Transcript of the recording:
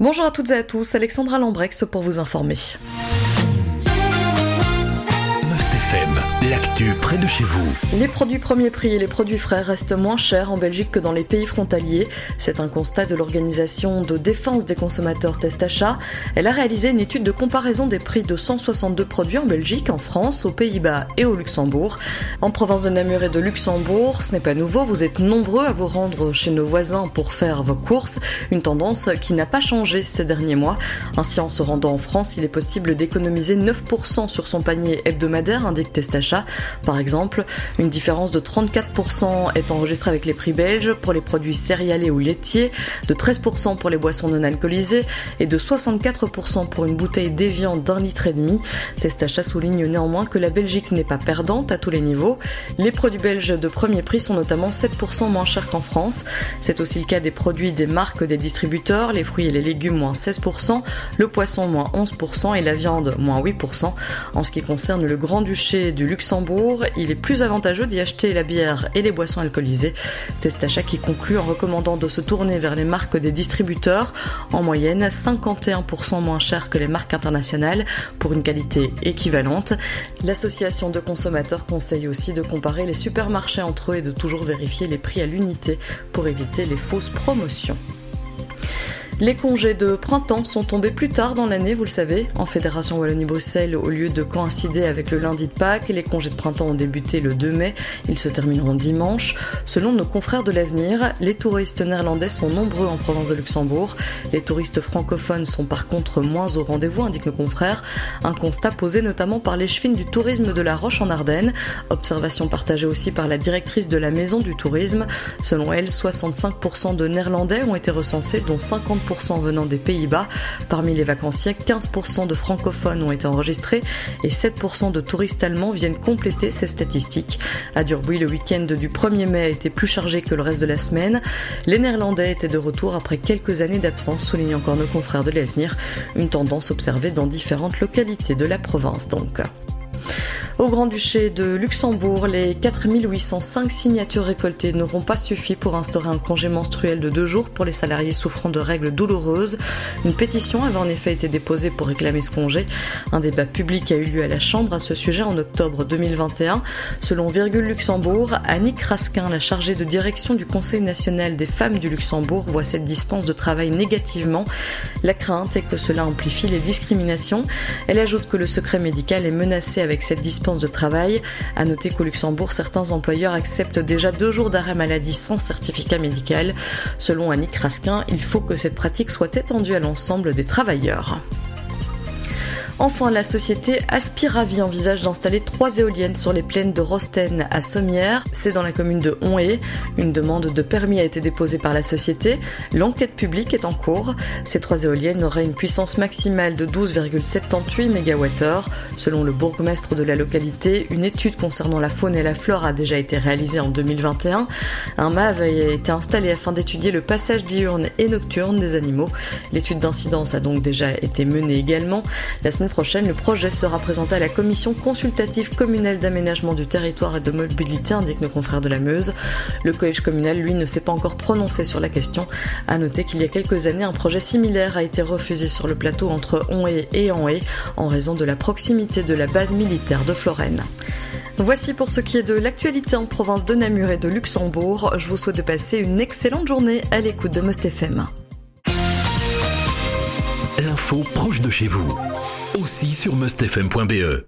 Bonjour à toutes et à tous, Alexandra Lambrex pour vous informer. L'actu près de chez vous. Les produits premier prix et les produits frais restent moins chers en Belgique que dans les pays frontaliers. C'est un constat de l'organisation de défense des consommateurs Test Achat. Elle a réalisé une étude de comparaison des prix de 162 produits en Belgique, en France, aux Pays-Bas et au Luxembourg. En province de Namur et de Luxembourg, ce n'est pas nouveau, vous êtes nombreux à vous rendre chez nos voisins pour faire vos courses, une tendance qui n'a pas changé ces derniers mois. Ainsi, en se rendant en France, il est possible d'économiser 9% sur son panier hebdomadaire, indique Test Achat par exemple, une différence de 34% est enregistrée avec les prix belges pour les produits céréaliers ou laitiers, de 13% pour les boissons non alcoolisées et de 64% pour une bouteille d'évian d'un litre et demi. Testachat souligne néanmoins que la Belgique n'est pas perdante à tous les niveaux. Les produits belges de premier prix sont notamment 7% moins chers qu'en France. C'est aussi le cas des produits des marques des distributeurs, les fruits et les légumes moins 16%, le poisson moins 11% et la viande moins 8%. En ce qui concerne le Grand-Duché du Luxembourg, il est plus avantageux d'y acheter la bière et les boissons alcoolisées. Test achat qui conclut en recommandant de se tourner vers les marques des distributeurs, en moyenne 51% moins cher que les marques internationales pour une qualité équivalente. L'association de consommateurs conseille aussi de comparer les supermarchés entre eux et de toujours vérifier les prix à l'unité pour éviter les fausses promotions. Les congés de printemps sont tombés plus tard dans l'année, vous le savez. En Fédération Wallonie-Bruxelles, au lieu de coïncider avec le lundi de Pâques, les congés de printemps ont débuté le 2 mai. Ils se termineront dimanche. Selon nos confrères de l'avenir, les touristes néerlandais sont nombreux en province de Luxembourg. Les touristes francophones sont par contre moins au rendez-vous, indiquent nos confrères. Un constat posé notamment par les chevines du tourisme de la Roche en Ardennes. Observation partagée aussi par la directrice de la Maison du Tourisme. Selon elle, 65% de néerlandais ont été recensés, dont 50% venant des Pays-Bas. Parmi les vacanciers, 15% de francophones ont été enregistrés et 7% de touristes allemands viennent compléter ces statistiques. À Durbuy, le week-end du 1er mai a été plus chargé que le reste de la semaine. Les Néerlandais étaient de retour après quelques années d'absence, soulignent encore nos confrères de l'avenir, une tendance observée dans différentes localités de la province donc. Au Grand-Duché de Luxembourg, les 4805 signatures récoltées n'auront pas suffi pour instaurer un congé menstruel de deux jours pour les salariés souffrant de règles douloureuses. Une pétition avait en effet été déposée pour réclamer ce congé. Un débat public a eu lieu à la Chambre à ce sujet en octobre 2021. Selon Virgule Luxembourg, Annick Raskin, la chargée de direction du Conseil national des femmes du Luxembourg, voit cette dispense de travail négativement. La crainte est que cela amplifie les discriminations. Elle ajoute que le secret médical est menacé avec cette dispense de travail. À noter qu'au Luxembourg, certains employeurs acceptent déjà deux jours d'arrêt maladie sans certificat médical. Selon Annick Raskin, il faut que cette pratique soit étendue à l'ensemble des travailleurs. Enfin, la société Aspiravi envisage d'installer trois éoliennes sur les plaines de Rosten à Sommières. C'est dans la commune de Honhaye. Une demande de permis a été déposée par la société. L'enquête publique est en cours. Ces trois éoliennes auraient une puissance maximale de 12,78 MWh. Selon le bourgmestre de la localité, une étude concernant la faune et la flore a déjà été réalisée en 2021. Un MAV a été installé afin d'étudier le passage diurne et nocturne des animaux. L'étude d'incidence a donc déjà été menée également. Prochaine, le projet sera présenté à la commission consultative communale d'aménagement du territoire et de mobilité, indique nos confrères de la Meuse. Le collège communal, lui, ne s'est pas encore prononcé sur la question. À noter qu'il y a quelques années, un projet similaire a été refusé sur le plateau entre Honhaye et Anhaye en raison de la proximité de la base militaire de Florène. Voici pour ce qui est de l'actualité en province de Namur et de Luxembourg. Je vous souhaite de passer une excellente journée à l'écoute de Most FM. L'info proche de chez vous aussi sur mustfm.be.